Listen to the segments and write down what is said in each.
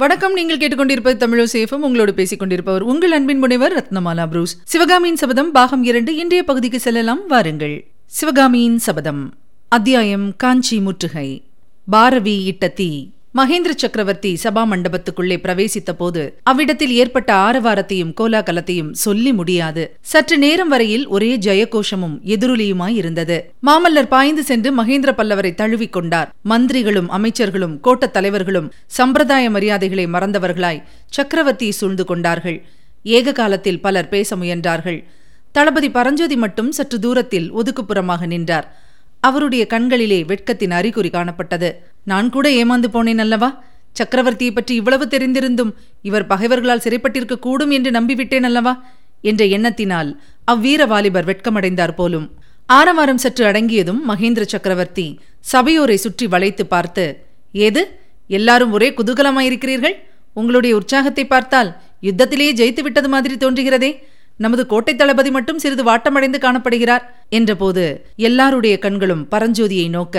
வணக்கம். நீங்கள் கேட்டுக்கொண்டிருப்பது தமிழோ சேஃபம் உங்களோடு பேசிக் கொண்டிருப்பவர் உங்கள் அன்பின் முனைவர் ரத்னமாலா புரூஸ். சிவகாமியின் சபதம் பாகம் இரண்டு. இன்றைய பகுதிக்கு செல்லலாம். வாருங்கள். சிவகாமியின் சபதம். அத்தியாயம் காஞ்சி முற்றுகை. பாரவி இட்ட தீ. மகேந்திர சக்கரவர்த்தி சபா மண்டபத்துக்குள்ளே பிரவேசித்த போது அவ்விடத்தில் ஏற்பட்ட ஆரவாரத்தையும் கோலாகலத்தையும் சொல்லி முடியாது. சற்று நேரம் வரையில் ஒரே ஜெயகோஷமும் எதிரொலியுமாய் இருந்தது. மாமல்லர் பாய்ந்து சென்று மகேந்திர பல்லவரை தழுவிக் கொண்டார். மந்திரிகளும் அமைச்சர்களும் கோட்டத் தலைவர்களும் சம்பிரதாய மரியாதைகளை மறந்தவர்களாய் சக்கரவர்த்தியை சூழ்ந்து கொண்டார்கள். ஏக காலத்தில் பலர் பேச முயன்றார்கள். தளபதி பரஞ்சோதி மட்டும் சற்று தூரத்தில் ஒதுக்குப்புறமாக நின்றார். அவருடைய கண்களிலே வெட்கத்தின் அறிகுறி காணப்பட்டது. நான் கூட ஏமாந்து போனேன் அல்லவா? சக்கரவர்த்தியை பற்றி இவ்வளவு தெரிந்திருந்தும் இவர் பகைவர்களால் சிறைப்பட்டிருக்க கூடும் என்று நம்பிவிட்டேன் அல்லவா? என்ற எண்ணத்தினால் அவ்வீர வாலிபர் வெட்கமடைந்தார் போலும். ஆரவாரம் சற்று அடங்கியதும் மகேந்திர சக்கரவர்த்தி சபையோரை சுற்றி வளைத்து பார்த்து ஏது? எல்லாரும் ஒரே குதூகலமாயிருக்கிறீர்கள்? உங்களுடைய உற்சாகத்தை பார்த்தால் யுத்தத்திலேயே ஜெயித்து விட்டது மாதிரி தோன்றுகிறதே. நமது கோட்டை தளபதி மட்டும் சிறிது வாட்டமடைந்து காணப்படுகிறார் என்றபோது எல்லாருடைய கண்களும் பரஞ்சோதியை நோக்க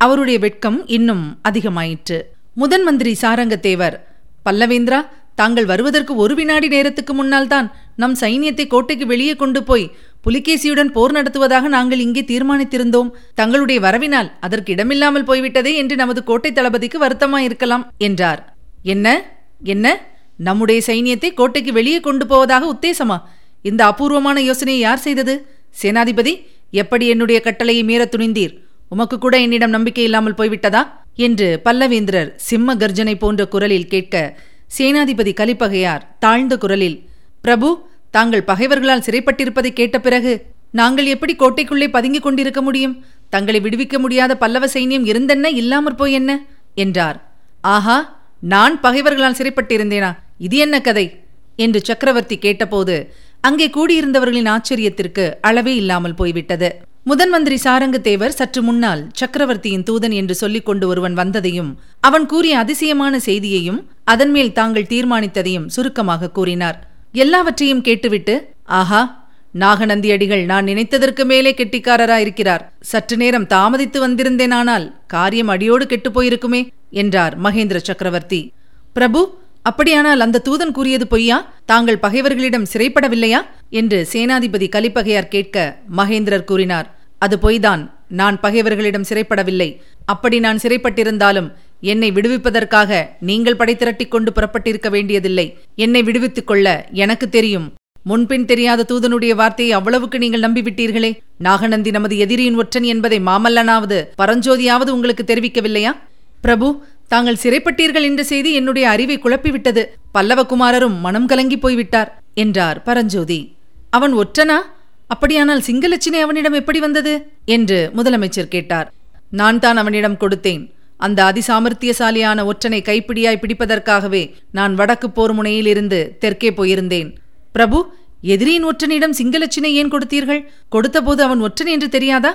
அவருடைய வெட்கம் இன்னும் அதிகமாயிற்று. முதன் மந்திரி சாரங்கத்தேவர் பல்லவேந்திரா தாங்கள் வருவதற்கு ஒரு வினாடி நேரத்துக்கு முன்னால் தான் நம் சைனியத்தை கோட்டைக்கு வெளியே கொண்டு போய் புலிகேசியுடன் போர் நடத்துவதாக நாங்கள் இங்கே தீர்மானித்திருந்தோம். தங்களுடைய வரவினால் அதற்கு இடமில்லாமல் போய்விட்டதே என்று நமது கோட்டை தளபதிக்கு வருத்தமாயிருக்கலாம் என்றார். என்ன? என்ன? நம்முடைய சைனியத்தை கோட்டைக்கு வெளியே கொண்டு போவதாக உத்தேசமா? இந்த அபூர்வமான யோசனையை யார் செய்தது? சேனாதிபதி எப்படி என்னுடைய கட்டளையை மீற துணிந்தீர்? உமக்கு கூட என்னிடம் நம்பிக்கை இல்லாமல் போய்விட்டதா? என்று பல்லவேந்திரர் சிம்ம கர்ஜனை போன்ற குரலில் கேட்க சேனாதிபதி கலிப்பகையார் தாழ்ந்த குரலில் பிரபு தாங்கள் பகைவர்களால் சிறைப்பட்டிருப்பதை கேட்ட பிறகு நாங்கள் எப்படி கோட்டைக்குள்ளே பதுங்கிக் கொண்டிருக்க முடியும்? தங்களை விடுவிக்க முடியாத பல்லவ சைன்யம் இருந்தென்ன இல்லாமற் போய் என்ன? என்றார். ஆஹா நான் பகைவர்களால் சிறைப்பட்டிருந்தேனா? இது என்ன கதை? என்று சக்கரவர்த்தி கேட்டபோது அங்கே கூடியிருந்தவர்களின் ஆச்சரியத்திற்கு அளவே இல்லாமல் போய்விட்டது. முதன் மந்திரி சாரங்கத்தேவர் சற்று முன்னால் சக்கரவர்த்தியின் தூதன் என்று சொல்லிக் கொண்டு ஒருவன் வந்ததையும் அவன் கூறிய அதிசயமான செய்தியையும் அதன் மேல் தாங்கள் தீர்மானித்ததையும் சுருக்கமாக கூறினார். எல்லாவற்றையும் கேட்டுவிட்டு ஆஹா நாகநந்தியடிகள் நான் நினைத்ததற்கு மேலே கெட்டிக்காரராயிருக்கிறார். சற்று நேரம் தாமதித்து வந்திருந்தேனானால் காரியம் அடியோடு கெட்டுப் போயிருக்குமே என்றார் மகேந்திர சக்கரவர்த்தி. பிரபு அப்படியானால் அந்த தூதன் கூறியது பொய்யா? தாங்கள் பகைவர்களிடம் சிறைப்படவில்லையா? என்று சேனாதிபதி கலிப்பகையார் கேட்க மகேந்திரர் கூறினார். அது பொய்தான். நான் பகைவர்களிடம் சிறைப்படவில்லை. அப்படி நான் சிறைப்பட்டிருந்தாலும் என்னை விடுவிப்பதற்காக நீங்கள் படை திரட்டிக் கொண்டு புறப்பட்டிருக்க வேண்டியதில்லை. என்னை விடுவித்துக் கொள்ள எனக்கு தெரியும். முன்பின் தெரியாத தூதனுடைய வார்த்தையை அவ்வளவுக்கு நீங்கள் நம்பிவிட்டீர்களே? நாகநந்தி நமது எதிரியின் ஒற்றன் என்பதை மாமல்லனாவது பரஞ்சோதியாவது உங்களுக்கு தெரிவிக்கவில்லையா? பிரபு தாங்கள் சிறைப்பட்டீர்கள் என்ற செய்தி என்னுடைய அறிவை குழப்பிவிட்டது. பல்லவகுமாரரும் மனம் கலங்கி போய்விட்டார் என்றார் பரஞ்சோதி. அவன் ஒற்றனா? அப்படியானால் சிங்களச்சினை அவனிடம் எப்படி வந்தது? என்று முதலமைச்சர் கேட்டார். நான் தான் அவனிடம் கொடுத்தேன். அந்த அதிசாமர்த்தியசாலியான ஒற்றனை கைப்பிடியாய் பிடிப்பதற்காகவே நான் வடக்கு போர் முனையிலிருந்து தெற்கே போயிருந்தேன். பிரபு எதிரியின் ஒற்றனிடம் சிங்கலட்சினை ஏன் கொடுத்தீர்கள்? கொடுத்தபோது அவன் ஒற்றன் என்று தெரியாதா?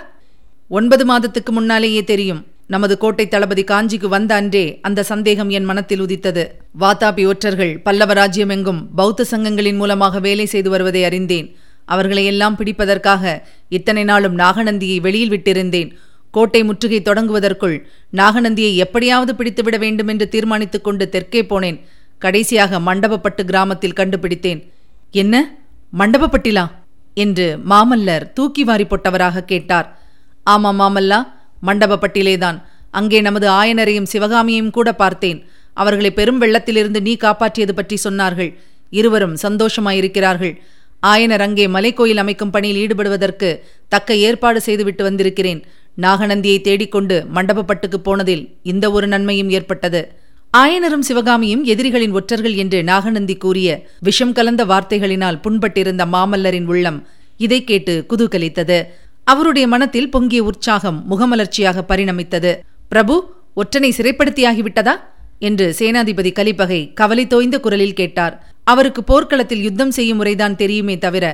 ஒன்பது மாதத்துக்கு முன்னாலேயே தெரியும். நமது கோட்டை தளபதி காஞ்சிக்கு வந்த அன்றே அந்த சந்தேகம் என் மனத்தில் உதித்தது. வாதாபி ஒற்றர்கள் பல்லவ ராஜ்யமெங்கும் பௌத்த சங்கங்களின் மூலமாக வேலை செய்து வருவதை அறிந்தேன். அவர்களை எல்லாம் பிடிப்பதற்காக இத்தனை நாளும் நாகநந்தியை வெளியில் விட்டிருந்தேன். கோட்டை முற்றுகை தொடங்குவதற்குள் நாகநந்தியை எப்படியாவது பிடித்துவிட வேண்டும் என்று தீர்மானித்துக் கொண்டு தெற்கே போனேன். கடைசியாக மண்டபப்பட்டு கிராமத்தில் கண்டுபிடித்தேன். என்ன? மண்டபப்பட்டிலா? என்று மாமல்லர் தூக்கி வாரி போட்டவராக கேட்டார். ஆமா மாமல்லா மண்டபப்பட்டிலேதான். அங்கே நமது ஆயனரையும் சிவகாமியையும் கூட பார்த்தேன். அவர்களை பெரும் வெள்ளத்திலிருந்து நீ காப்பாற்றியது பற்றி சொன்னார்கள். இருவரும் சந்தோஷமாயிருக்கிறார்கள். ஆயனர் அங்கே மலைக்கோயில் அமைக்கும் பணியில் ஈடுபடுவதற்கு தக்க ஏற்பாடு செய்துவிட்டு வந்திருக்கிறேன். நாகநந்தியை தேடிக்கொண்டு மண்டபப்பட்டுக்கு போனதில் இந்த ஒரு நன்மையும் ஏற்பட்டது. ஆயனரும் சிவகாமியும் எதிரிகளின் ஒற்றர்கள் என்று நாகநந்தி கூறிய விஷம் கலந்த வார்த்தைகளினால் புண்பட்டிருந்த மாமல்லரின் உள்ளம் இதை கேட்டு குதூகலித்தது. அவருடைய மனத்தில் பொங்கிய உற்சாகம் முகமலர்ச்சியாக பரிணமித்தது. பிரபு ஒற்றனை சிறைப்படுத்தியாகிவிட்டதா? என்று சேனாதிபதி கலிப்பகை கவலை தோய்ந்த குரலில் கேட்டார். அவருக்கு போர்க்களத்தில் யுத்தம் செய்யும் முறைதான் தெரியுமே தவிர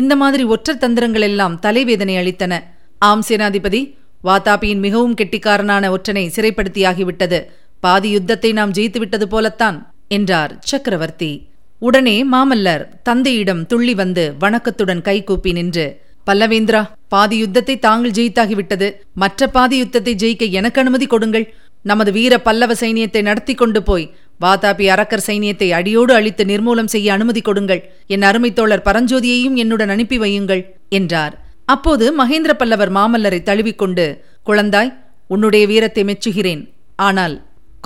இந்த மாதிரி ஒற்றர் தந்திரங்கள் எல்லாம் தலைவேதனை அளித்தன. ஆம் சேனாதிபதி வாதாபியின் மிகவும் கெட்டிக்காரனான ஒற்றனை சிறைப்படுத்தியாகிவிட்டது. பாதி யுத்தத்தை நாம் ஜெயித்துவிட்டது போலத்தான் என்றார் சக்கரவர்த்தி. உடனே மாமல்லர் தந்தையிடம் துள்ளி வந்து வணக்கத்துடன் கைகூப்பி நின்று பல்லவேந்திரா பாதி யுத்தத்தை தாங்கள் ஜெயித்தாகிவிட்டது. மற்ற பாதி யுத்தத்தை ஜெயிக்க எனக்கு அனுமதி கொடுங்கள். நமது வீர பல்லவ சைனியத்தை நடத்தி கொண்டு போய் வாதாபி அரக்கர் சைனியத்தை அடியோடு அழித்து நிர்மூலம் செய்ய அனுமதி கொடுங்கள். என் அருமைத்தோழர் பரஞ்சோதியையும் என்னுடன் அனுப்பி வையுங்கள் என்றார். அப்போது மகேந்திர பல்லவர் மாமல்லரை தழுவிக்கொண்டு குழந்தாய் உன்னுடைய வீரத்தை மெச்சுகிறேன். ஆனால்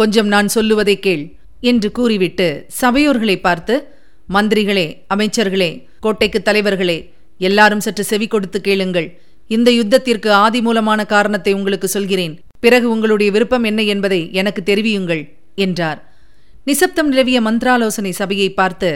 கொஞ்சம் நான் சொல்லுவதை கேள் என்று கூறிவிட்டு சபையோர்களை பார்த்து மந்திரிகளே அமைச்சர்களே கோட்டைக்கு தலைவர்களே எல்லாரும் சற்று செவி கொடுத்து கேளுங்கள். இந்த யுத்தத்திற்கு ஆதிமூலமான காரணத்தை உங்களுக்கு சொல்கிறேன். பிறகு உங்களுடைய விருப்பம் என்ன என்பதை எனக்கு தெரிவியுங்கள் என்றார். நிசப்தம் நிலவிய மந்திராலோசனை சபையை பார்த்து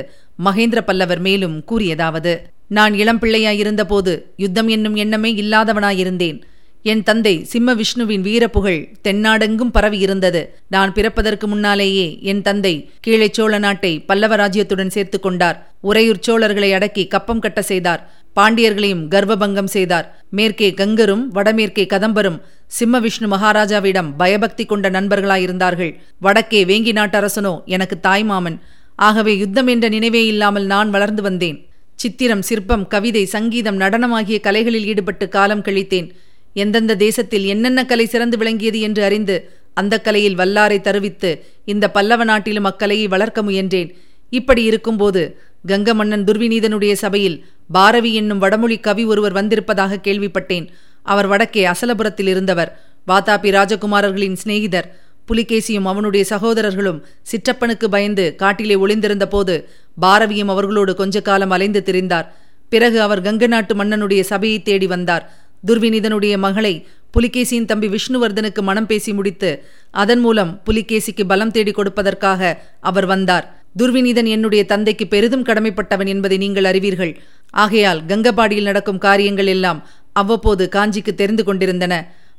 மகேந்திர பல்லவர் மேலும் கூறியதாவது நான் இளம் பிள்ளையாயிருந்தபோது யுத்தம் என்னும் எண்ணமே இல்லாதவனாயிருந்தேன். என் தந்தை சிம்ம விஷ்ணுவின் வீரப்புகழ் தென்னாடெங்கும் பரவி இருந்தது நான் பிறப்பதற்கு முன்னாலேயே என் தந்தை கீழே சோழ நாட்டை பல்லவ ராஜ்யத்துடன் சேர்த்து கொண்டார். உறையூர் சோழர்களை அடக்கி கப்பம் கட்ட செய்தார். பாண்டியர்களையும் கர்வபங்கம் செய்தார். மேற்கே கங்கரும் வடமேற்கே கதம்பரும் சிம்ம விஷ்ணு மகாராஜாவிடம் பயபக்தி கொண்ட நண்பர்களாயிருந்தார்கள். வடக்கே வேங்கி நாட்டரசனோ எனக்கு தாய்மாமன் ஆகவே யுத்தம் என்ற நினைவே இல்லாமல் நான் வளர்ந்து வந்தேன். சித்திரம் சிற்பம் கவிதை சங்கீதம் நடனம் ஆகிய கலைகளில் ஈடுபட்டு காலம் கழித்தேன். எந்தெந்த தேசத்தில் என்னென்ன கலை சிறந்து விளங்கியது என்று அறிந்து அந்த கலையில் வல்லாரை தருவித்து இந்த பல்லவ நாட்டிலும் அக்கலையை வளர்க்க முயன்றேன். இப்படி இருக்கும்போது கங்க மன்னன் துர்விநீதனுடைய சபையில் பாரவி என்னும் வடமொழி கவி ஒருவர் வந்திருப்பதாக கேள்விப்பட்டேன். அவர் வடக்கே அசலபுரத்தில் இருந்தவர். வாதாபி ராஜகுமாரர்களின் சிநேகிதர். புலிகேசியும் அவனுடைய சகோதரர்களும் சிற்றப்பனுக்கு பயந்து காட்டிலே ஒளிந்திருந்த போது பாரவியும் அவர்களோடு கொஞ்ச காலம் அலைந்து திரிந்தார். பிறகு அவர் கங்க நாட்டு மன்னனுடைய சபையை தேடி வந்தார். துர்வினிதனுடைய மகளை புலிகேசியின் தம்பி விஷ்ணுவர்தனுக்கு மனம் பேசி முடித்து அதன் மூலம் புலிகேசிக்கு பலம் தேடி கொடுப்பதற்காக அவர் வந்தார். துர்வினிதன் என்னுடைய தந்தைக்கு பெரிதும் கடமைப்பட்டவன் என்பதை நீங்கள் அறிவீர்கள். ஆகையால் கங்கபாடியில் நடக்கும் காரியங்கள் எல்லாம் அவ்வப்போது காஞ்சிக்கு தெரிந்து கொண்டிருந்தன.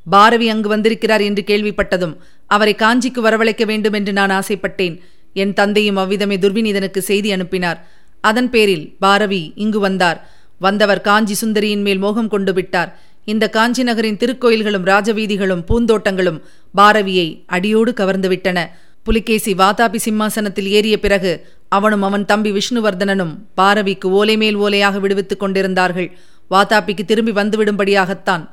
பாரவி அங்கு வந்திருக்கிறார் என்று கேள்விப்பட்டதும் அவரை காஞ்சிக்கு வரவழைக்க வேண்டும் என்று நான் ஆசைப்பட்டேன். என் தந்தையும் அவ்விதமே துர்வினிதனுக்கு செய்தி அனுப்பினார். அதன் பேரில் பாரவி இங்கு வந்தார். வந்தவர் காஞ்சி சுந்தரியின் மேல் மோகம் கொண்டு விட்டார். இந்த காஞ்சி நகரின் திருக்கோயில்களும் ராஜவீதிகளும் பூந்தோட்டங்களும் பாரவியை அடியோடு கவர்ந்துவிட்டன புலிகேசி வாதாபி சிம்மாசனத்தில் ஏறிய பிறகு அவனும் அவன் தம்பி விஷ்ணுவர்தனனும் பாரவிக்கு ஓலை மேல் ஓலையாக விடுவித்துக் கொண்டிருந்தார்கள். வாதாபிக்கு திரும்பி வந்துவிடும்படியாகத்தான்.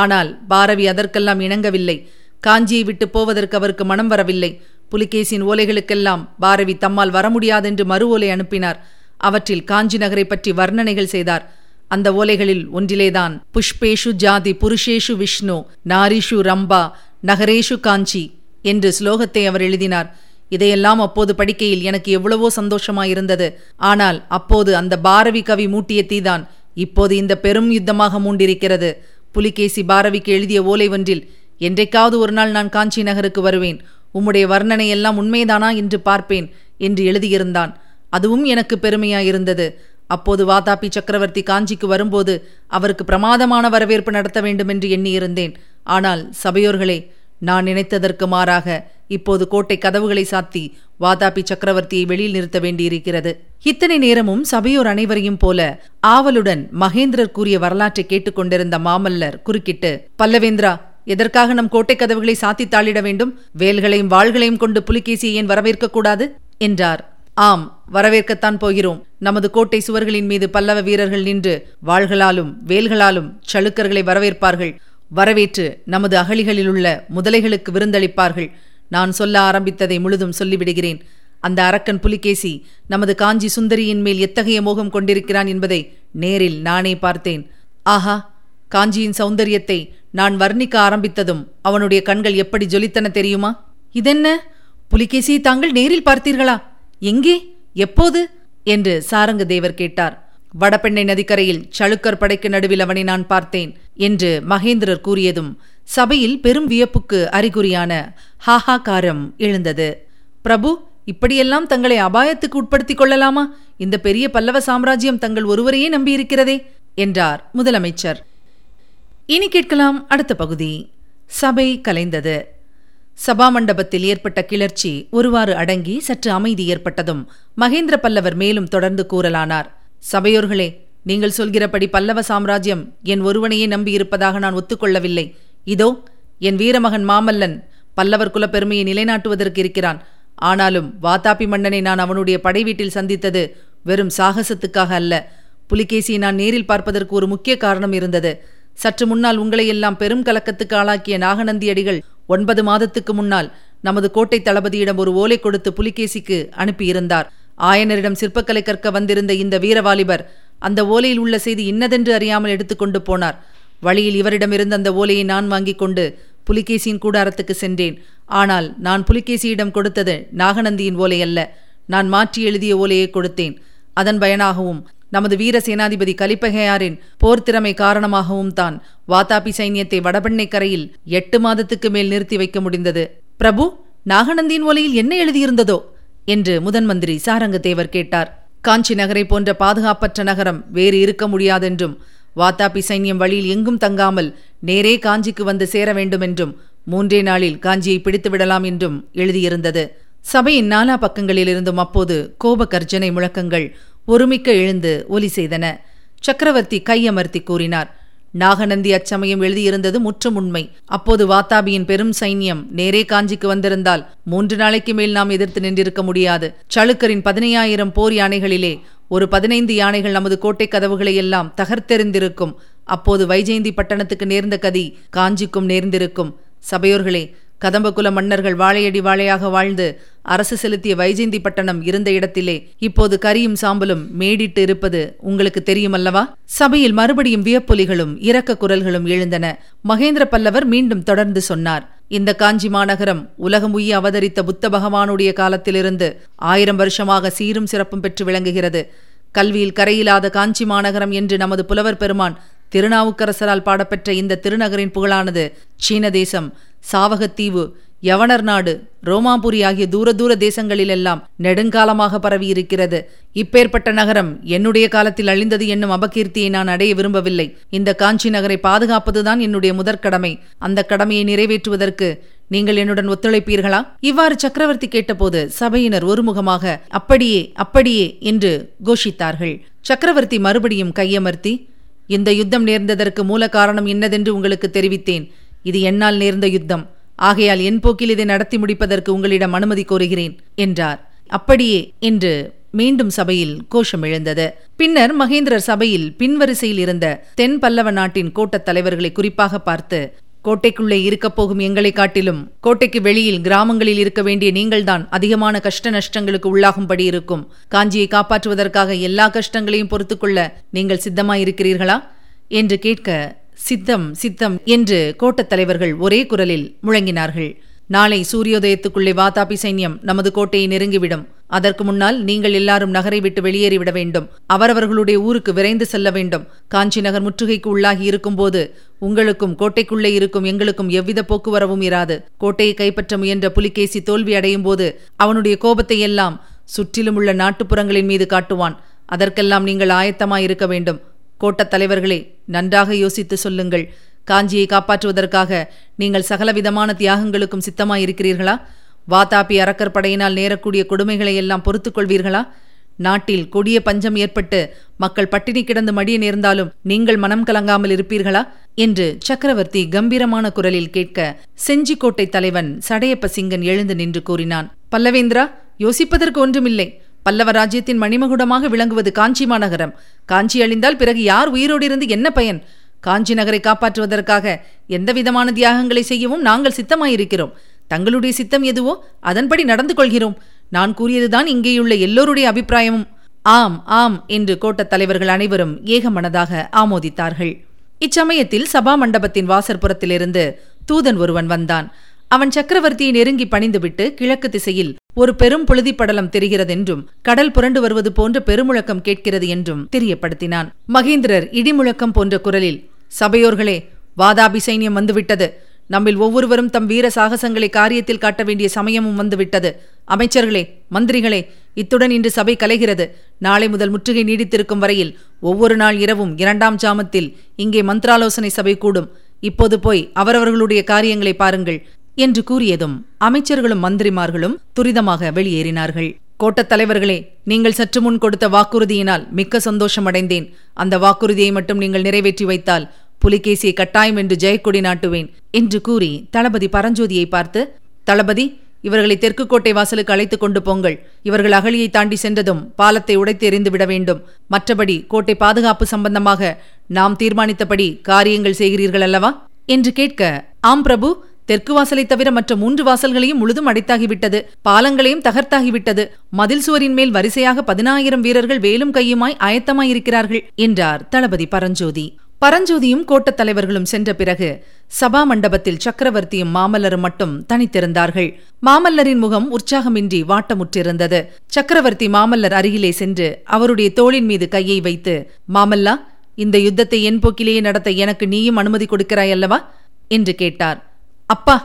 ஆனால் பாரவி அதற்கெல்லாம் இணங்கவில்லை. காஞ்சியை விட்டு போவதற்கு அவருக்கு மனம் வரவில்லை. புலிகேசின் ஓலைகளுக்கெல்லாம் பாரவி தம்மால் வர முடியாதென்று மறு ஓலை அனுப்பினார். அவற்றில் காஞ்சி நகரை பற்றி வர்ணனைகள் செய்தார். அந்த ஓலைகளில் ஒன்றிலேதான் புஷ்பேஷு ஜாதி புருஷேஷு விஷ்ணு நாரிஷு ரம்பா நகரேஷு காஞ்சி என்று ஸ்லோகத்தை அவர் எழுதினார். இதையெல்லாம் அப்போது படிக்கையில் எனக்கு எவ்வளவோ சந்தோஷமாயிருந்தது. ஆனால் அப்போது அந்த பாரவி கவி மூட்டிய தீதான் இப்போது இந்த பெரும் யுத்தமாக மூண்டிருக்கிறது. புலிகேசி பாரவிக்கு எழுதிய ஓலை ஒன்றில் என்றைக்காவது ஒரு நாள் நான் காஞ்சி நகருக்கு வருவேன். உம்முடைய வர்ணனை எல்லாம் உண்மைதானா என்று பார்ப்பேன் என்று எழுதியிருந்தான். அதுவும் எனக்கு பெருமையாயிருந்தது. அப்போது வாதாபி சக்கரவர்த்தி காஞ்சிக்கு வரும்போது அவருக்கு பிரமாதமான வரவேற்பு நடத்த வேண்டும் என்று எண்ணியிருந்தேன். ஆனால் சபையோர்களே நான் நினைத்ததற்கு மாறாக இப்போது கோட்டை கதவுகளை சாத்தி வாதாபி சக்கரவர்த்தியை வெளியில் நிறுத்த வேண்டியிருக்கிறது. இத்தனை நேரமும் சபையோர் அனைவரையும் போல ஆவலுடன் மகேந்திரர் கூறிய வரலாற்றை கேட்டுக்கொண்டிருந்த மாமல்லர் குறுக்கிட்டு பல்லவேந்திரா எதற்காக நம் கோட்டை கதவுகளை சாத்தி தாளிட வேண்டும்? வேல்களையும் வாள்களையும் கொண்டு புலிகேசியை ஏன் வரவேற்கக்கூடாது என்றார். ஆம் வரவேற்கத்தான் போகிறோம். நமது கோட்டை சுவர்களின் மீது பல்லவ வீரர்கள் நின்று வாள்களாலும் வேல்களாலும் சளுக்கர்களை வரவேற்பார்கள். வரவேற்று நமது அகழிகளிலுள்ள முதலைகளுக்கு விருந்தளிப்பார்கள். நான் சொல்ல ஆரம்பித்ததை முழுதும் சொல்லிவிடுகிறேன். அந்த அரக்கன் புலிகேசி நமது காஞ்சி சுந்தரியின் மேல் எத்தகைய மோகம் கொண்டிருக்கிறான் என்பதை நேரில் நானே பார்த்தேன். ஆஹா காஞ்சியின் சௌந்தரியத்தை நான் வர்ணிக்க ஆரம்பித்ததும் அவனுடைய கண்கள் எப்படி ஜொலித்தன தெரியுமா? இதென்ன? புலிகேசியை தாங்கள் நேரில் பார்த்தீர்களா? எங்கே? எப்போது? என்று சாரங்க தேவர் கேட்டார். வடபெண்ணை நதிக்கரையில் சளுக்கர் படைக்கு நடுவில் அவனை நான் பார்த்தேன் என்று மகேந்திரர் கூறியதும் சபையில் பெரும் வியப்புக்கு அறிகுறியான ஹாஹாகாரம் எழுந்தது. பிரபு இப்படியெல்லாம் தங்களை அபாயத்துக்கு உட்படுத்திக் கொள்ளலாமா? இந்த பெரிய பல்லவ சாம்ராஜ்யம் தங்கள் ஒருவரையே நம்பியிருக்கிறதே என்றார் முதலமைச்சர். இனி கேட்கலாம் அடுத்த பகுதி. சபை கலைந்தது. சபா மண்டபத்தில் ஏற்பட்ட கிளர்ச்சி ஒருவாறு அடங்கி சற்று அமைதி ஏற்பட்டதும் மகேந்திர பல்லவர் மேலும் தொடர்ந்து கூறலானார். சபையோர்களே நீங்கள் சொல்கிறபடி பல்லவ சாம்ராஜ்யம் என் ஒருவனையே நம்பியிருப்பதாக நான் ஒத்துக்கொள்ளவில்லை. இதோ என் வீரமகன் மாமல்லன் பல்லவர் குலப்பெருமையை நிலைநாட்டுவதற்கு இருக்கிறான். ஆனாலும் வாத்தாப்பி மன்னனை நான் அவனுடைய படை வீட்டில் சந்தித்தது வெறும் சாகசத்துக்காக அல்ல. புலிகேசியை நான் நேரில் பார்ப்பதற்கு ஒரு முக்கிய காரணம் இருந்தது. சற்று முன்னால் உங்களையெல்லாம் பெரும் கலக்கத்துக்கு ஆளாக்கிய நாகநந்தியடிகள் ஒன்பது மாதத்துக்கு முன்னால் நமது கோட்டை தளபதியிடம் ஒரு ஓலை கொடுத்து புலிகேசிக்கு அனுப்பியிருந்தார். ஆயனரிடம் சிற்பக்கலை கற்க வந்திருந்த இந்த வீரவாலிபர் அந்த ஓலையில் உள்ள செய்தி இன்னதென்று அறியாமல் எடுத்துக்கொண்டு போனார். வழியில் இவரிடமிருந்த அந்த ஓலையை நான் வாங்கிக் கொண்டு புலிகேசியின் கூடாரத்துக்கு சென்றேன். ஆனால் நான் புலிகேசியிடம் கொடுத்தது நாகநந்தியின் ஓலை அல்ல. நான் மாற்றி எழுதிய ஓலையை கொடுத்தேன். அதன் பயனாகவும் நமது வீர சேனாதிபதி கலிப்பகையாரின் போர் திறமை காரணமாகவும் தான் வாதாபி சைன்யத்தை வடபெண்ணை கரையில் எட்டு மாதத்துக்கு மேல் நிறுத்தி வைக்க முடிந்தது. பிரபு நாகநந்தியின் ஓலையில் என்ன எழுதியிருந்ததோ? என்று முதன் மந்திரி சாரங்கதேவர் கேட்டார். காஞ்சி நகரை போன்ற பாதுகாப்பற்ற நகரம் வேறு இருக்க முடியாதென்றும் வாத்தாபி சைன்யம் வழியில் எங்கும் தங்காமல் நேரே காஞ்சிக்கு வந்து சேர வேண்டுமென்றும் மூன்றே நாளில் காஞ்சியை பிடித்து விடலாம் என்றும் எழுதியிருந்தது. சபையின் நாலா பக்கங்களிலிருந்தும் அப்போது கோப கர்ஜனை முழக்கங்கள் ஒருமிக்க எழுந்து ஒலி செய்தன. சக்கரவர்த்தி கையமர்த்தி கூறினார் நாகநந்தி அச்சமயம் எழுதியிருந்தது முற்றும் உண்மை அப்போது வாத்தாபியின் பெரும் சைன்யம் நேரே காஞ்சிக்கு வந்திருந்தால் மூன்று நாளைக்கு மேல் நாம் எதிர்த்து நின்றிருக்க முடியாது. சளுக்கரின் பதினையாயிரம் போர் யானைகளிலே ஒரு பதினைந்து யானைகள் நமது கோட்டை கதவுகளை எல்லாம் தகர்த்தெறிந்திருக்கும். அப்போது வைஜெயந்தி பட்டணத்துக்கு நேர்ந்த கதி காஞ்சிக்கும் நேர்ந்திருக்கும். சபையோர்களே கதம்பகுல மன்னர்கள் வாழையடி வாழையாக வாழ்ந்து அரசு செலுத்திய வைஜெந்தி பட்டணம் இருந்த இடத்திலே இப்போது கரியும் சாம்பலும் மேடிட்டு இருப்பது உங்களுக்கு தெரியுமல்லவா? சபையில் மறுபடியும் வியப்பொலிகளும் இரக்க குரல்களும் எழுந்தன. மகேந்திர பல்லவர் மீண்டும் தொடர்ந்து சொன்னார் இந்த காஞ்சி மாநகரம் உலகம் உய்ய அவதரித்த புத்த பகவானுடைய காலத்திலிருந்து ஆயிரம் வருஷமாக சீரும் சிறப்பும் பெற்று விளங்குகிறது. கல்வியில் கரையில்லாத காஞ்சி மாநகரம் என்று நமது புலவர் பெருமான் திருநாவுக்கரசரால் பாடப்பெற்ற இந்த திருநகரின் புகழானது சீன தேசம். சாவகத்தீவு யவனர் நாடு ரோமாபுரி ஆகிய தூர தூர தேசங்களிலெல்லாம் நெடுங்காலமாக பரவியிருக்கிறது. இப்பேற்பட்ட நகரம் என்னுடைய காலத்தில் அழிந்தது என்னும் அபகீர்த்தியை நான் அடைய விரும்பவில்லை. இந்த காஞ்சி நகரை பாதுகாப்பதுதான் என்னுடைய முதற்கடமை அந்த கடமையை நிறைவேற்றுவதற்கு நீங்கள் என்னுடன் ஒத்துழைப்பீர்களா? இவ்வாறு சக்கரவர்த்தி கேட்டபோது சபையினர் ஒருமுகமாக அப்படியே அப்படியே என்று கோஷித்தார்கள். சக்கரவர்த்தி மறுபடியும் கையமர்த்தி இந்த யுத்தம் நேர்ந்ததற்கு மூல காரணம் என்னதென்று உங்களுக்கு தெரிவித்தேன். இது என்னால் நேர்ந்த யுத்தம். ஆகையால் என் போக்கில் இதை நடத்தி முடிப்பதற்கு உங்களிடம் அனுமதி கோருகிறேன் என்றார். அப்படியே என்று மீண்டும் சபையில் கோஷம் எழுந்தது. பின்னர் மகேந்திரர் சபையில் பின்வரிசையில் இருந்த தென் பல்லவ நாட்டின் கோட்டத் தலைவர்களை குறிப்பாக பார்த்து கோட்டைக்குள்ளே இருக்கப் போகும் எங்களை காட்டிலும் கோட்டைக்கு வெளியில் கிராமங்களில் இருக்க வேண்டிய நீங்கள்தான் அதிகமான கஷ்ட நஷ்டங்களுக்கு உள்ளாகும்படி இருக்கும். காஞ்சியை காப்பாற்றுவதற்காக எல்லா கஷ்டங்களையும் பொறுத்துக்கொள்ள நீங்கள் சித்தமாயிருக்கிறீர்களா? என்று கேட்க சித்தம் சித்தம் என்று கோட்டத் தலைவர்கள் ஒரே குரலில் முழங்கினார்கள். நாளை சூரியோதயத்துக்குள்ளே வாதாபி சைன்யம் நமது கோட்டையை நெருங்கிவிடும். அதற்கு முன்னால் நீங்கள் எல்லாரும் நகரை விட்டு வெளியேறிவிட வேண்டும். அவரவர்களுடைய ஊருக்கு விரைந்து செல்ல வேண்டும். காஞ்சி நகர் முற்றுகைக்கு உள்ளாகி இருக்கும்போது உங்களுக்கும் கோட்டைக்குள்ளே இருக்கும் எங்களுக்கும் எவ்வித போக்குவரவும் இராது. கோட்டையை கைப்பற்ற முயன்ற புலிகேசி தோல்வி அடையும் போது அவனுடைய கோபத்தை எல்லாம் சுற்றிலும் உள்ள நாட்டுப்புறங்களின் மீது காட்டுவான். அதற்கெல்லாம் நீங்கள் ஆயத்தமாயிருக்க வேண்டும். கோட்டத் தலைவர்களே நன்றாக யோசித்து சொல்லுங்கள். காஞ்சியை காப்பாற்றுவதற்காக நீங்கள் சகலவிதமான தியாகங்களுக்கும் சித்தமாயிருக்கிறீர்களா? வாதாபி அரக்கர் படையினால் நேரக்கூடிய கொடுமைகளை எல்லாம் பொறுத்துக் கொள்வீர்களா? நாட்டில் கொடிய பஞ்சம் ஏற்பட்டு மக்கள் பட்டினி கிடந்து மடிய நேர்ந்தாலும் நீங்கள் மனம் கலங்காமல் இருப்பீர்களா? என்று சக்கரவர்த்தி கம்பீரமான குரலில் கேட்க செஞ்சிக்கோட்டை தலைவன் சடையப்ப சிங்கன் எழுந்து நின்று கூறினான் பல்லவேந்திரா யோசிப்பதற்கு ஒன்றுமில்லை. பல்லவ ராஜ்யத்தின் மணிமகுடமாக விளங்குவது காஞ்சி மாநகரம் காஞ்சி அழிந்தால் பிறகு யார் உயிரோடு இருந்து என்ன பயன்? காஞ்சி நகரை காப்பாற்றுவதற்காக எந்தவிதமான தியாகங்களை செய்யவும் நாங்கள் சித்தமாயிருக்கிறோம். தங்களுடைய சித்தம் எதுவோ அதன்படி நடந்து கொள்கிறோம். நான் கூறியதுதான் இங்கேயுள்ள எல்லோருடைய அபிப்பிராயமும். ஆம் ஆம் என்று கோட்டத் தலைவர்கள் அனைவரும் ஏகமனதாக ஆமோதித்தார்கள். இச்சமயத்தில் சபா மண்டபத்தின் வாசற்புறத்திலிருந்து தூதன் ஒருவன் வந்தான். அவன் சக்கரவர்த்தியை நெருங்கி பணிந்துவிட்டு கிழக்கு திசையில் ஒரு பெரும் புழுதிப்படலம் தெரிகிறதென்றும் கடல் புரண்டு வருவது போன்ற பெருமுழக்கம் கேட்கிறது என்றும் தெரியப்படுத்தினான். மகேந்திரர் இடிமுழக்கம் போன்ற குரலில் சபையோர்களே வாதாபி சைன்யம் வந்துவிட்டது. நம்மில் ஒவ்வொருவரும் தம் வீர சாகசங்களை காரியத்தில் காட்ட வேண்டிய சமயமும் வந்துவிட்டது. அமைச்சர்களே மந்திரிகளே இத்துடன் இன்று சபை கலைகிறது. நாளை முதல் முற்றுகை நீடித்திருக்கும் வரையில் ஒவ்வொரு நாள் இரவும் இரண்டாம் ஜாமத்தில் இங்கே மந்திராலோசனை சபை கூடும். இப்போது போய் அவரவர்களுடைய காரியங்களை பாருங்கள். என்று கூறியதும் அமைச்சர்களும் மந்திரிமார்களும் துரிதமாக வெளியேறினார்கள். கோட்டத் தலைவர்களே நீங்கள் சற்று முன் கொடுத்த வாக்குறுதியினால் மிக்க சந்தோஷமடைந்தேன். அந்த வாக்குறுதியை மட்டும் நீங்கள் நிறைவேற்றி வைத்தால் புலிகேசியை கட்டாயம் என்று ஜெயக்கொடி நாட்டுவேன் என்று கூறி தளபதி பரஞ்சோதியை பார்த்து தளபதி இவர்களை தெற்கு கோட்டை வாசலுக்கு அழைத்துக் கொண்டு போங்கள். இவர்கள் அகழியை தாண்டி சென்றதும் பாலத்தை உடைத்து எறிந்து விட வேண்டும். மற்றபடி கோட்டை பாதுகாப்பு சம்பந்தமாக நாம் தீர்மானித்தபடி காரியங்கள் செய்கிறீர்கள் அல்லவா? என்று கேட்க ஆம் பிரபு தெற்கு வாசலை தவிர மற்ற மூன்று வாசல்களையும் முழுதும் அடைத்தாகிவிட்டது. பாலங்களையும் தகர்த்தாகிவிட்டது. மதில் சுவரின் மேல் வரிசையாக பதினாயிரம் வீரர்கள் வேலும் கையுமாய் ஆயத்தமாயிருக்கிறார்கள் என்றார் தளபதி பரஞ்சோதி. பரஞ்சோதியும் கோட்டத் தலைவர்களும் சென்ற பிறகு சபா மண்டபத்தில் சக்கரவர்த்தியும் மாமல்லரும் மட்டும் தனித்திருந்தார்கள். மாமல்லரின் முகம் உற்சாகமின்றி வாட்டமுற்றிருந்தது. சக்கரவர்த்தி மாமல்லர் அருகிலே சென்று அவருடைய தோளின் மீது கையை வைத்து மாமல்லா இந்த யுத்தத்தை என் போக்கிலேயே நடத்த எனக்கு நீயும் அனுமதி கொடுக்கிறாய் அல்லவா? என்று கேட்டார். அப்பா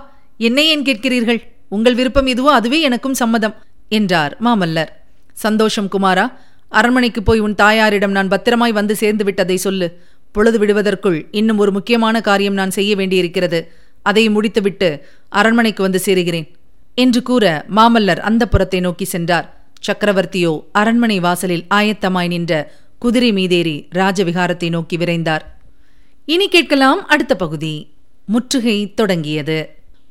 என்னை ஏன் கேட்கிறீர்கள்? உங்கள் விருப்பம் எதுவோ அதுவே எனக்கும் சம்மதம் என்றார் மாமல்லர். சந்தோஷம் குமாரா அரண்மனைக்கு போய் உன் தாயாரிடம் நான் பத்திரமாய் வந்து சேர்ந்து விட்டதை சொல்லு. பொழுது விடுவதற்குள் இன்னும் ஒரு முக்கியமான காரியம் நான் செய்ய வேண்டியிருக்கிறது. அதை முடித்துவிட்டு அரண்மனைக்கு வந்து சேருகிறேன் என்று கூற மாமல்லர் அந்த புறத்தை நோக்கி சென்றார். சக்கரவர்த்தியோ அரண்மனை வாசலில் ஆயத்தமாய் நின்ற குதிரை மீதேறி ராஜவிகாரத்தை நோக்கி விரைந்தார். இனி கேட்கலாம் அடுத்த பகுதி. முற்றுகை தொடங்கியது.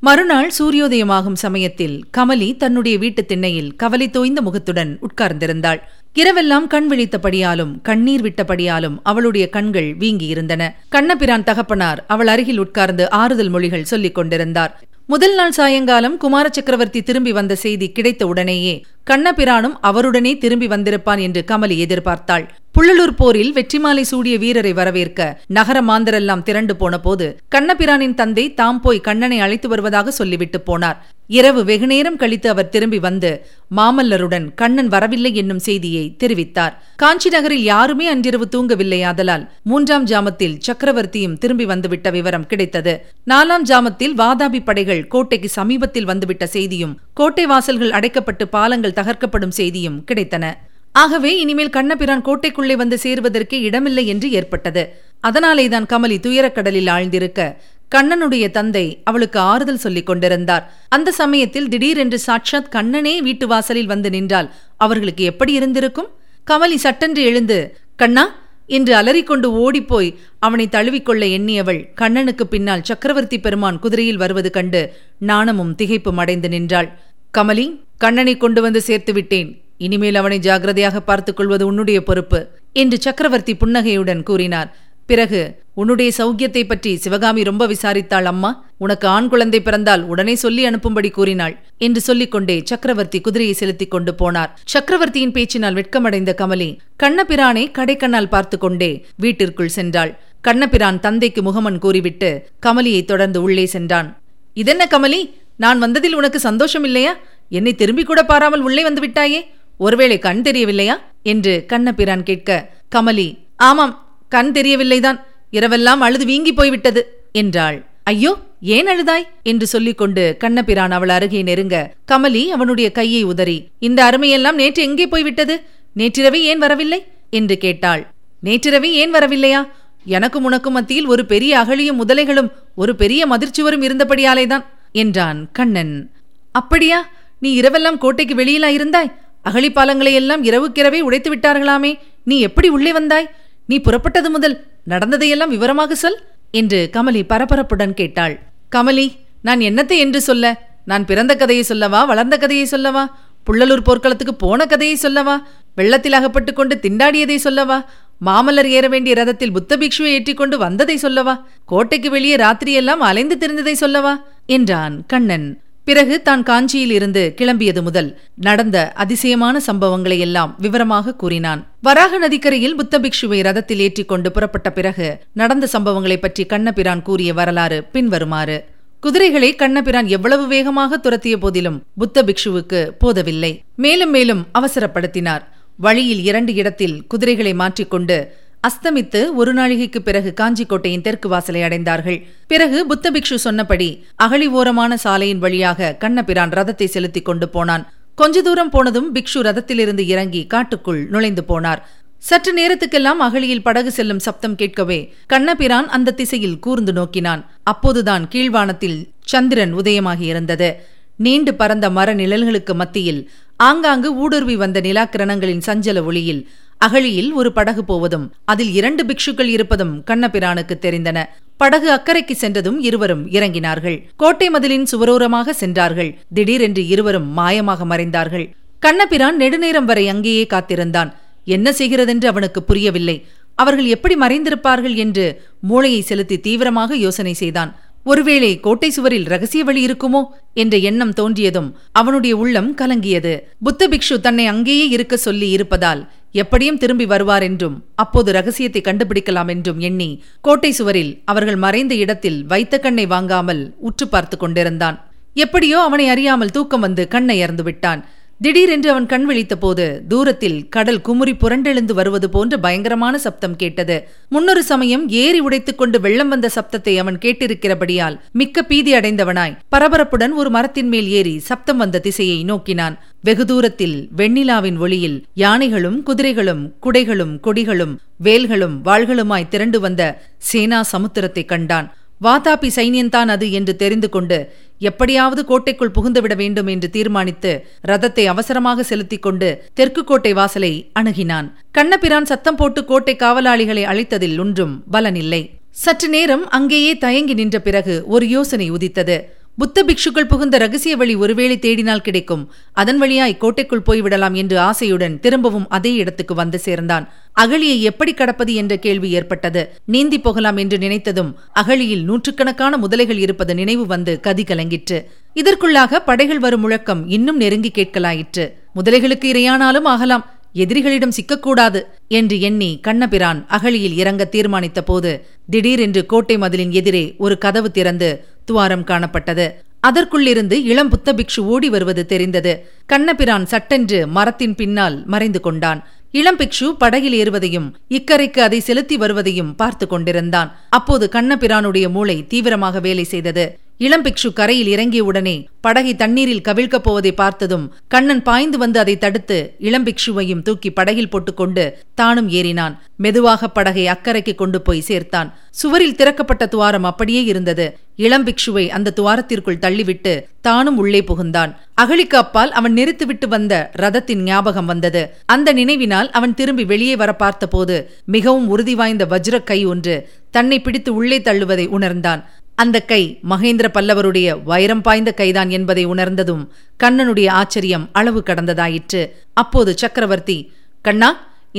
மறுநாள் சூரியோதயமாகும் சமயத்தில் கமலி தன்னுடைய வீட்டு திண்ணையில் கவலை தோய்ந்த முகத்துடன் உட்கார்ந்திருந்தாள். இரவெல்லாம் கண் விழித்தபடியாலும் கண்ணீர் விட்டபடியாலும் அவளுடைய கண்கள் வீங்கியிருந்தன. கண்ணபிரான் தகப்பனார் அவள் அருகில் உட்கார்ந்து ஆறுதல் மொழிகள் சொல்லிக் கொண்டிருந்தார். முதல் நாள் சாயங்காலம் குமார சக்கரவர்த்தி திரும்பி வந்த செய்தி கிடைத்த உடனேயே கண்ணபிரானும் அவருடனே திரும்பி வந்திருப்பான் என்று கமலி எதிர்பார்த்தாள். புள்ளலூர் போரில் வெற்றிமாலை சூடிய வீரரை வரவேற்க நகர மாந்தரெல்லாம் திரண்டு போன போது கண்ணபிரானின் தந்தை தாம் போய் கண்ணனை அழைத்து வருவதாக சொல்லிவிட்டு போனார். இரவு வெகுநேரம் கழித்து அவர் திரும்பி வந்து மாமல்லருடன் கண்ணன் வரவில்லை என்னும் செய்தியை தெரிவித்தார். காஞ்சி நகரில் யாருமே அன்றிரவு தூங்கவில்லை ஆதலால் மூன்றாம் ஜாமத்தில் சக்கரவர்த்தியும் திரும்பி வந்துவிட்ட விவரம் கிடைத்தது. நாலாம் ஜாமத்தில் வாதாபி படைகள் கோட்டைக்கு சமீபத்தில் வந்துவிட்ட செய்தியும் கோட்டை வாசல்கள் அடைக்கப்பட்டு பாலங்கள் தகர்க்கப்படும் செய்தியும் கிடைத்தன. ஆகவே இனிமேல் கண்ணபிரான் கோட்டைக்குள்ளே வந்து சேருவதற்கே இடமில்லை என்று ஏற்பட்டது. அதனாலேதான் கமலி துயரக்கடலில் ஆழ்ந்திருக்க கண்ணனுடைய தந்தை அவளுக்கு ஆறுதல் சொல்லிக் கொண்டிருந்தார். அந்த சமயத்தில் திடீரென்று சாட்சாத் கண்ணனே வீட்டு வாசலில் வந்து நின்றால் அவர்களுக்கு எப்படி இருந்திருக்கும்? கமலி சட்டென்று எழுந்து கண்ணா என்று அலறிக்கொண்டு ஓடிப்போய் அவனை தழுவிக்கொள்ள எண்ணியவள் கண்ணனுக்கு பின்னால் சக்கரவர்த்தி பெருமான் குதிரையில் வருவது கண்டு நாணமும் திகைப்பும் அடைந்து நின்றாள். கமலி கண்ணனை கொண்டு வந்து சேர்த்து விட்டேன். இனிமேல் அவனை ஜாகிரதையாக பார்த்துக் கொள்வது உன்னுடைய பொறுப்பு என்று சக்கரவர்த்தி புன்னகையுடன் கூறினார். பிறகு உன்னுடைய சௌக்கியத்தை பற்றி சிவகாமி ரொம்ப விசாரித்தாள் அம்மா. உனக்கு ஆண் குழந்தை பிறந்தால் உடனே சொல்லி அனுப்பும்படி கூறினாள் என்று சொல்லிக்கொண்டே சக்கரவர்த்தி குதிரையை செலுத்திக் கொண்டு போனார். சக்கரவர்த்தியின் பேச்சினால் வெட்கமடைந்த கமலி கண்ணபிரானை கடைக்கண்ணால் பார்த்து கொண்டே வீட்டிற்குள் சென்றாள். கண்ணபிரான் தந்தைக்கு முகமன் கூறிவிட்டு கமலியை தொடர்ந்து உள்ளே சென்றான். இதென்ன கமலி? நான் வந்ததில் உனக்கு சந்தோஷம் இல்லையா? என்னை திரும்பி கூட பாராமல் உள்ளே வந்து விட்டாயே. ஒருவேளை கண் தெரியவில்லையா? என்று கண்ணபிரான் கேட்க கமலி ஆமாம் கண் தெரியவில்லைதான். இரவெல்லாம் அழுது வீங்கி போய்விட்டது என்றாள். ஐயோ ஏன் அழுதாய்? என்று சொல்லிக்கொண்டு கண்ணபிரான் அவள் அருகே நெருங்க கமலி அவனுடைய கையை உதறி இந்த அருமையெல்லாம் நேற்று எங்கே போய்விட்டது? நேற்றிரவே ஏன் வரவில்லை? என்று கேட்டாள். நேற்றிரவே ஏன் வரவில்லையா? எனக்கும் உனக்கும் மத்தியில் ஒரு பெரிய அகழியும் முதலைகளும் ஒரு பெரிய மதிர்ச்சுவரும் இருந்தபடியாலேதான் என்றான் கண்ணன். அப்படியா? நீ இரவெல்லாம் கோட்டைக்கு வெளியிலா இருந்தாய் அகழிப்பாலங்களை எல்லாம் இரவுக்கிரவே உடைத்து விட்டார்களாமே நீ எப்படி உள்ளே வந்தாய்? நீ புறப்பட்டது முதல் நடந்ததையெல்லாம் விவரமாக சொல் என்று கமலி பரபரப்புடன் கேட்டாள். கமலி நான் என்னத்தை என்று சொல்ல? நான் பிறந்த கதையை சொல்லவா? வளர்ந்த கதையை சொல்லவா? புள்ளலூர் போர்க்களத்துக்கு போன கதையை சொல்லவா? வெள்ளத்தில் அகப்பட்டு கொண்டு திண்டாடியதை சொல்லவா? மாமல்லர் ஏற வேண்டிய ரதத்தில் புத்த பிக்ஷுவை ஏற்றிக்கொண்டு வந்ததை சொல்லவா? கோட்டைக்கு வெளியே ராத்திரியெல்லாம் அலைந்து திரிந்ததை சொல்லவா? என்றான் கண்ணன். பிறகு தான் காஞ்சியில் இருந்து கிளம்பியது முதல் நடந்த அதிசயமான சம்பவங்களை எல்லாம் விவரமாக கூறினான். வராக நதிக்கரையில் புத்த பிக்ஷுவை ரதத்தில் ஏற்றிக்கொண்டு புறப்பட்ட பிறகு நடந்த சம்பவங்களை பற்றி கண்ணபிரான் கூறிய வரலாறு பின்வருமாறு. குதிரைகளை கண்ணபிரான் எவ்வளவு வேகமாக துரத்திய போதிலும் புத்த பிக்ஷுவுக்கு போதவில்லை. மேலும் மேலும் அவசரப்படுத்தினார். வழியில் இரண்டு இடத்தில் குதிரைகளை மாற்றிக்கொண்டு அஸ்தமித்து ஒரு நாழிகைக்கு பிறகு காஞ்சிக்கோட்டையின் தெற்கு வாசலை அடைந்தார்கள். பிறகு புத்த பிக்ஷு சொன்னபடி அகழி ஓரமான சாலையின் வழியாக கண்ணபிரான் ரதத்தை செலுத்திக் கொண்டு போனான். கொஞ்ச தூரம் போனதும் பிக்ஷு ரதத்திலிருந்து இறங்கி காட்டுக்குள் நுழைந்து போனார். சற்று நேரத்துக்கெல்லாம் அகழியில் படகு செல்லும் சப்தம் கேட்கவே கண்ணபிரான் அந்த திசையில் கூர்ந்து நோக்கினான். அப்போதுதான் கீழ்வானத்தில் சந்திரன் உதயமாகியிருந்தது நீண்டு பறந்த மர நிழல்களுக்கு மத்தியில் ஆங்காங்கு ஊடுருவி வந்த நிலாக்கிரணங்களின் சஞ்சல ஒளியில் அகழியில் ஒரு படகு போவதும் அதில் இரண்டு பிக்ஷுக்கள் இருப்பதும் கண்ணபிரானுக்கு தெரிந்தன. படகு அக்கறைக்கு சென்றதும் இருவரும் இறங்கினார்கள். கோட்டை மதிலின் சுவரோரமாக சென்றார்கள். திடீரென்று இருவரும் மாயமாக மறைந்தார்கள். கண்ணபிரான் நெடுநேரம் வரை அங்கேயே காத்திருந்தான். என்ன செய்கிறதென்று அவனுக்கு புரியவில்லை. அவர்கள் எப்படி மறைந்திருப்பார்கள் என்று மூளையை செலுத்தி தீவிரமாக யோசனை செய்தான். ஒருவேளை கோட்டை சுவரில் ரகசிய வழி இருக்குமோ என்ற எண்ணம் தோன்றியதும் அவனுடைய உள்ளம் கலங்கியது. புத்த பிக்ஷு தன்னை அங்கேயே இருக்க சொல்லி இருப்பதால் எப்படியும் திரும்பி வருவார் என்றும் அப்போது ரகசியத்தை கண்டுபிடிக்கலாம் என்றும் எண்ணி கோட்டை சுவரில் அவர்கள் மறைந்த இடத்தில் வைத்த கண்ணை வாங்காமல் உற்று பார்த்து கொண்டிருந்தான். எப்படியோ அவனை அறியாமல் தூக்கம் வந்து கண்ணை இறந்து விட்டான் திடீரென்று அவன் கண் விழித்தபோது தூரத்தில் கடல் குமுறி புரண்டெழுந்து வருவது போன்ற பயங்கரமான சப்தம் கேட்டது. முன்னொரு சமயம் ஏறி உடைத்துக் கொண்டு வெள்ளம் வந்த சப்தத்தை அவன் கேட்டிருக்கிறபடியால் மிக்க பீதி அடைந்தவனாய் பரபரப்புடன் ஒரு மரத்தின் மேல் ஏறி சப்தம் வந்த திசையை நோக்கினான். வெகு தூரத்தில் வெண்ணிலாவின் ஒளியில் யானைகளும் குதிரைகளும் குடைகளும் கொடிகளும் வேல்களும் வாள்களுமாய் திரண்டு வந்த சேனா சமுத்திரத்தை கண்டான். வாதாபி சைன்யன்தான் அது என்று தெரிந்து கொண்டு எப்படியாவது கோட்டைக்குள் புகுந்துவிட வேண்டும் என்று தீர்மானித்து ரதத்தை அவசரமாக செலுத்திக் கொண்டு தெற்கு கோட்டை வாசலை அணுகினான். கண்ணபிரான் சத்தம் போட்டு கோட்டை காவலாளிகளை அழைத்ததில் ஒன்றும் பலனில்லை. சற்று நேரம் அங்கேயே தயங்கி நின்ற பிறகு ஒரு யோசனை உதித்தது. புத்த பிக்ஷுக்கள் புகுந்த ரகசிய வழி ஒருவேளை தேடினால் கிடைக்கும். அதன் வழியாய் கோட்டைக்குள் போய்விடலாம் என்று ஆசையுடன் திரும்பவும் அதே இடத்துக்கு வந்து சேர்ந்தான். அகழியை எப்படி கடப்பது என்ற கேள்வி ஏற்பட்டது. நீந்தி போகலாம் என்று நினைத்ததும் அகழியில் நூற்றுக்கணக்கான முதலைகள் இருப்பது நினைவு வந்து கதி கலங்கிற்று. இதற்குள்ளாக படைகள் வரும் முழக்கம் இன்னும் நெருங்கி கேட்கலாயிற்று. முதலைகளுக்கு இரையானாலும் ஆகலாம் எதிரிகளிடம் சிக்கக்கூடாது என்று எண்ணி கண்ணபிரான் அகழியில் இறங்க தீர்மானித்த போது திடீரென்று கோட்டை மதிலின் எதிரே ஒரு கதவு திறந்து துவாரம் காணப்பட்டது. அதற்குள்ளிருந்து இளம் புத்த பிக்ஷு ஓடி வருவது தெரிந்தது. கண்ணபிரான் சட்டென்று மரத்தின் பின்னால் மறைந்து கொண்டான். இளம் பிக்ஷு படகில் ஏறுவதையும் இக்கரைக்கு அதை செலுத்தி வருவதையும் பார்த்து கொண்டிருந்தான். அப்போது கண்ணபிரானுடைய மூளை தீவிரமாக வேலை செய்தது. இளம் பிக்ஷு கரையில் இறங்கிய உடனே படகை தண்ணீரில் கவிழ்க்கப் போவதை பார்த்ததும் கண்ணன் பாய்ந்து வந்து அதை தடுத்து இளம் பிக்ஷுவையும் தூக்கி படகில் போட்டுக்கொண்டு தானும் ஏறினான். மெதுவாக படகை அக்கறைக்கு கொண்டு போய் சேர்த்தான். சுவரில் திறக்கப்பட்ட துவாரம் அப்படியே இருந்தது. இளம் பிக்ஷுவை அந்த துவாரத்திற்குள் தள்ளிவிட்டு தானும் உள்ளே புகுந்தான். அகழிக்கு அப்பால் அவன் நிறுத்திவிட்டு வந்த ரதத்தின் ஞாபகம் வந்தது. அந்த நினைவினால் அவன் திரும்பி வெளியே வர பார்த்தபோது மிகவும் உறுதி வாய்ந்த வஜ்ர கை ஒன்று தன்னை பிடித்து உள்ளே தள்ளுவதை உணர்ந்தான். அந்த கை மகேந்திர பல்லவருடைய வைரம் பாய்ந்த கைதான் என்பதை உணர்ந்ததும் கண்ணனுடைய ஆச்சரியம் அளவு கடந்ததாயிற்று. அப்போது சக்கரவர்த்தி கண்ணா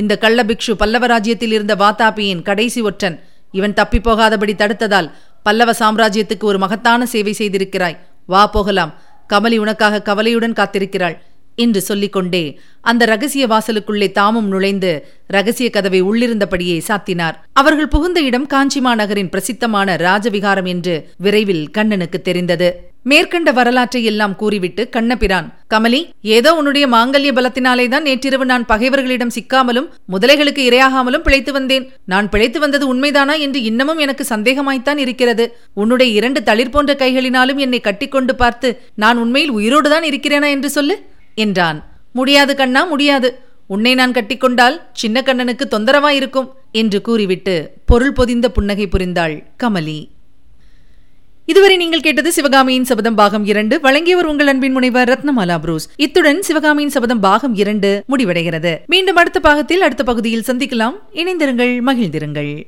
இந்த கள்ளபிக்ஷு பல்லவ ராஜ்யத்தில் இருந்த வாதாபியின் கடைசி ஒற்றன். இவன் தப்பி போகாதபடி தடுத்ததால் பல்லவ சாம்ராஜ்யத்துக்கு ஒரு மகத்தான சேவை செய்திருக்கிறாய். வா போகலாம். கமலி உனக்காக கவலையுடன் காத்திருக்கிறாள். என்று சொல்லிக்கொண்டே அந்த ரகசிய வாசலுக்குள்ளே தாமும் நுழைந்து ரகசிய கதவை உள்ளிருந்தபடியே சாத்தினார். அவர்கள் புகுந்த இடம் காஞ்சிமா நகரின் பிரசித்தமான ராஜவிகாரம் என்று விரைவில் கண்ணனுக்கு தெரிந்தது. மேற்கண்ட வரலாற்றை எல்லாம் கூறிவிட்டு கண்ணபிரான் கமலி ஏதோ உன்னுடைய மாங்கல்ய பலத்தினாலேதான் நேற்றிரவு நான் பகைவர்களிடம் சிக்காமலும் முதலைகளுக்கு இரையாகாமலும் பிழைத்து வந்தேன். நான் பிழைத்து வந்தது உண்மைதானா என்று இன்னமும் எனக்கு சந்தேகமாய்த்தான் இருக்கிறது. உன்னுடைய இரண்டு தளிர் போன்ற கைகளினாலும் என்னை கட்டிக்கொண்டு பார்த்து நான் உண்மையில் உயிரோடுதான் இருக்கிறேனா என்று சொல்லு? என்றான். முடியாது கண்ணா முடியாது. உன்னை நான் கட்டிக்கொண்டால் சின்ன கண்ணனுக்கு தொந்தரவாயிருக்கும் என்று கூறிவிட்டு பொருள் பொதிந்த புன்னகை புரிந்தாள் கமலி. இதுவரை நீங்கள் கேட்டது சிவகாமியின் சபதம் பாகம் இரண்டு. வழங்கியவர் உங்கள் அன்பின் முனைவர் ரத்னமாலா புரூஸ். இத்துடன் சிவகாமியின் சபதம் பாகம் இரண்டு முடிவடைகிறது. மீண்டும் அடுத்த பாகத்தில் அடுத்த பகுதியில் சந்திக்கலாம். இணைந்திருங்கள் மகிழ்ந்திருங்கள்.